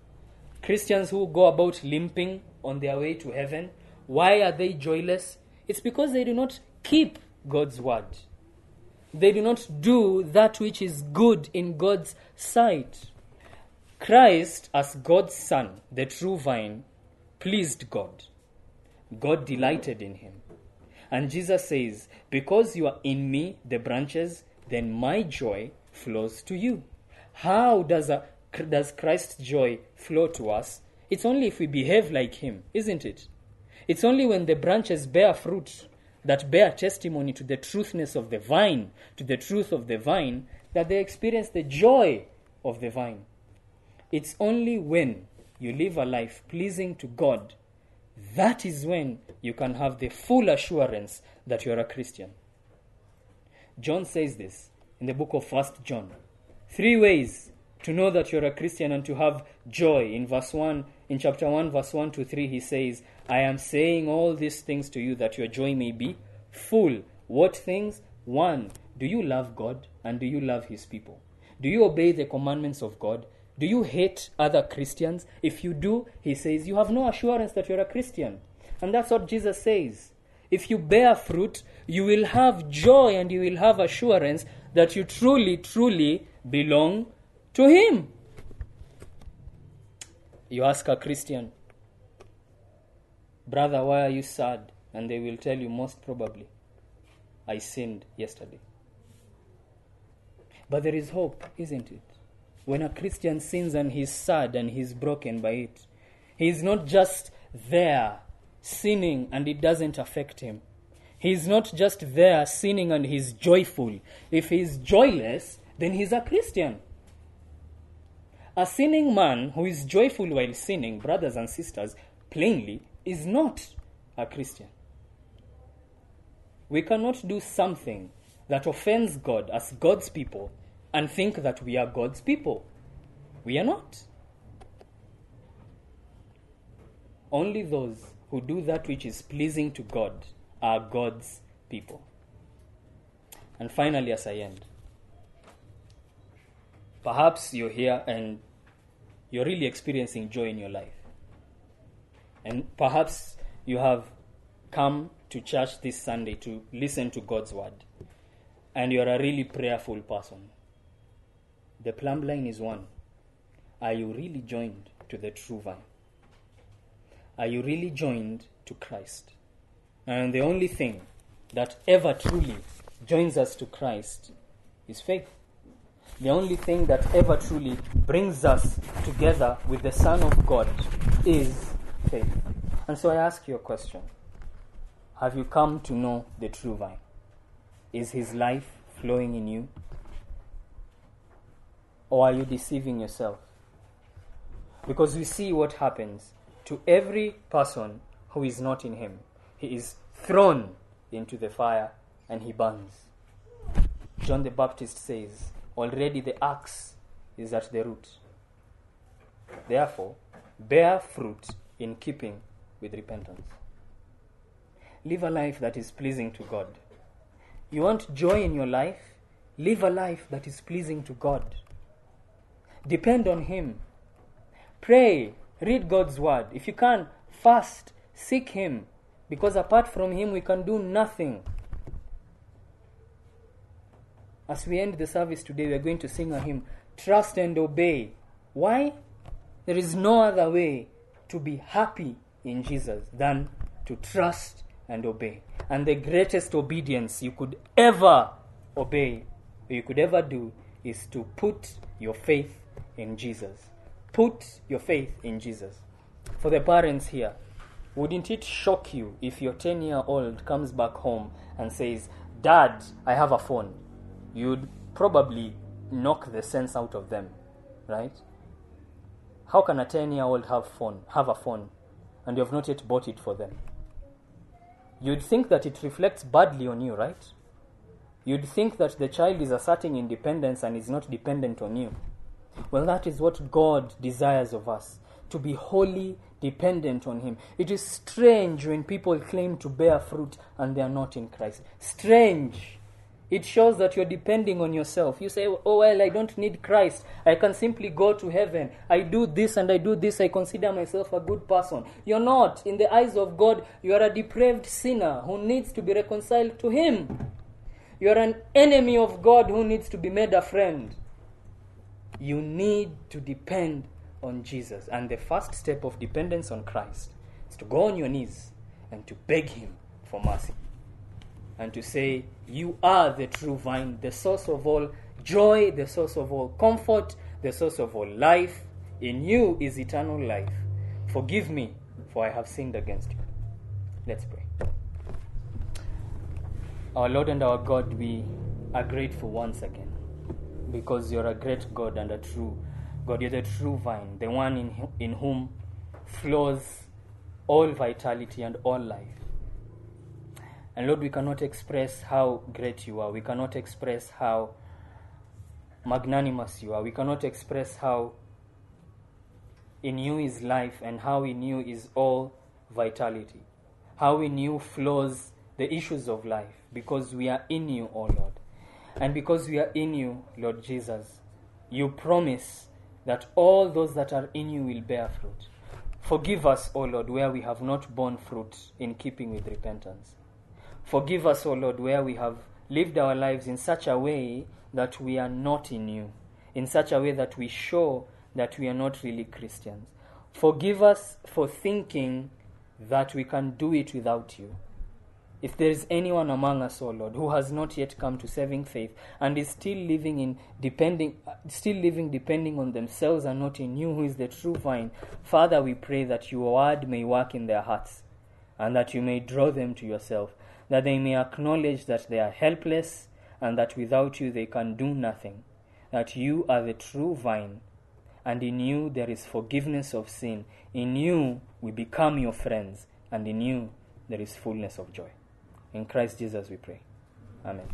Speaker 1: Christians who go about limping on their way to heaven. Why are they joyless? It's because they do not keep God's word. They do not do that which is good in God's sight. Christ, as God's Son, the true vine, pleased God. God delighted in him. And Jesus says, Because you are in me, the branches, then my joy flows to you. How does, a, does Christ's joy flow to us? It's only if we behave like him, isn't it? It's only when the branches bear fruit that bear testimony to the truthness of the vine, to the truth of the vine, that they experience the joy of the vine. It's only when you live a life pleasing to God that is when you can have the full assurance that you are a Christian. John says this in the book of First John. Three ways to know that you're a Christian and to have joy. In verse 1, in chapter 1, verse 1 to 3, he says, I am saying all these things to you that your joy may be full. What things? One, do you love God and do you love his people? Do you obey the commandments of God? Do you hate other Christians? If you do, he says, you have no assurance that you're a Christian. And that's what Jesus says. If you bear fruit, you will have joy and you will have assurance that you truly, truly belong to Him. You ask a Christian, Brother, why are you sad? And they will tell you, most probably, I sinned yesterday. But there is hope, isn't it? when a Christian sins and he's sad and he's broken by it. he is not just there sinning and it doesn't affect him. He's not just there sinning and he's joyful. If he's joyless, then he's a Christian. A sinning man who is joyful while sinning, brothers and sisters, plainly is not a Christian. We cannot do something that offends God as God's people and think that we are God's people. We are not. Only those who do that which is pleasing to God are God's people. And finally, as I end, perhaps you're here and you're really experiencing joy in your life. And perhaps you have come to church this Sunday to listen to God's word. And you're a really prayerful person. The plumb line is one. Are you really joined to the true vine? Are you really joined to Christ? And the only thing that ever truly joins us to Christ is faith. The only thing that ever truly brings us together with the Son of God is faith. And so I ask you a question Have you come to know the true vine? Is his life flowing in you? Or are you deceiving yourself? Because we see what happens to every person who is not in him. He is thrown into the fire and he burns. John the Baptist says, Already the axe is at the root. Therefore, bear fruit in keeping with repentance. Live a life that is pleasing to God. You want joy in your life? Live a life that is pleasing to God. Depend on Him. Pray, read God's word. If you can, fast, seek Him. Because apart from Him, we can do nothing. As we end the service today, we are going to sing a hymn Trust and Obey. Why? There is no other way to be happy in Jesus than to trust and obey. And the greatest obedience you could ever obey, you could ever do, is to put your faith in Jesus. Put your faith in Jesus. For the parents here, wouldn't it shock you if your 10 year old comes back home and says, Dad, I have a phone? You'd probably knock the sense out of them, right? How can a 10 year old have phone have a phone and you have not yet bought it for them? You'd think that it reflects badly on you, right? You'd think that the child is asserting independence and is not dependent on you. Well, that is what God desires of us to be wholly dependent on Him. It is strange when people claim to bear fruit and they are not in Christ. Strange. It shows that you're depending on yourself. You say, Oh, well, I don't need Christ. I can simply go to heaven. I do this and I do this. I consider myself a good person. You're not. In the eyes of God, you are a depraved sinner who needs to be reconciled to Him. You are an enemy of God who needs to be made a friend. You need to depend on Jesus. And the first step of dependence on Christ is to go on your knees and to beg Him for mercy and to say, You are the true vine, the source of all joy, the source of all comfort, the source of all life. In you is eternal life. Forgive me, for I have sinned against you. Let's pray. Our Lord and our God, we are grateful once again because you're a great God and a true God. You're the true vine, the one in, in whom flows all vitality and all life. And Lord, we cannot express how great you are. We cannot express how magnanimous you are. We cannot express how in you is life and how in you is all vitality. How in you flows the issues of life because we are in you, O oh Lord. And because we are in you, Lord Jesus, you promise that all those that are in you will bear fruit. Forgive us, O Lord, where we have not borne fruit in keeping with repentance. Forgive us, O Lord, where we have lived our lives in such a way that we are not in you, in such a way that we show that we are not really Christians. Forgive us for thinking that we can do it without you. If there is anyone among us, O Lord, who has not yet come to saving faith and is still living in depending, uh, still living depending on themselves and not in you, who is the true vine, Father, we pray that your word may work in their hearts and that you may draw them to yourself that they may acknowledge that they are helpless and that without you they can do nothing, that you are the true vine, and in you there is forgiveness of sin. In you we become your friends, and in you there is fullness of joy. In Christ Jesus we pray. Amen.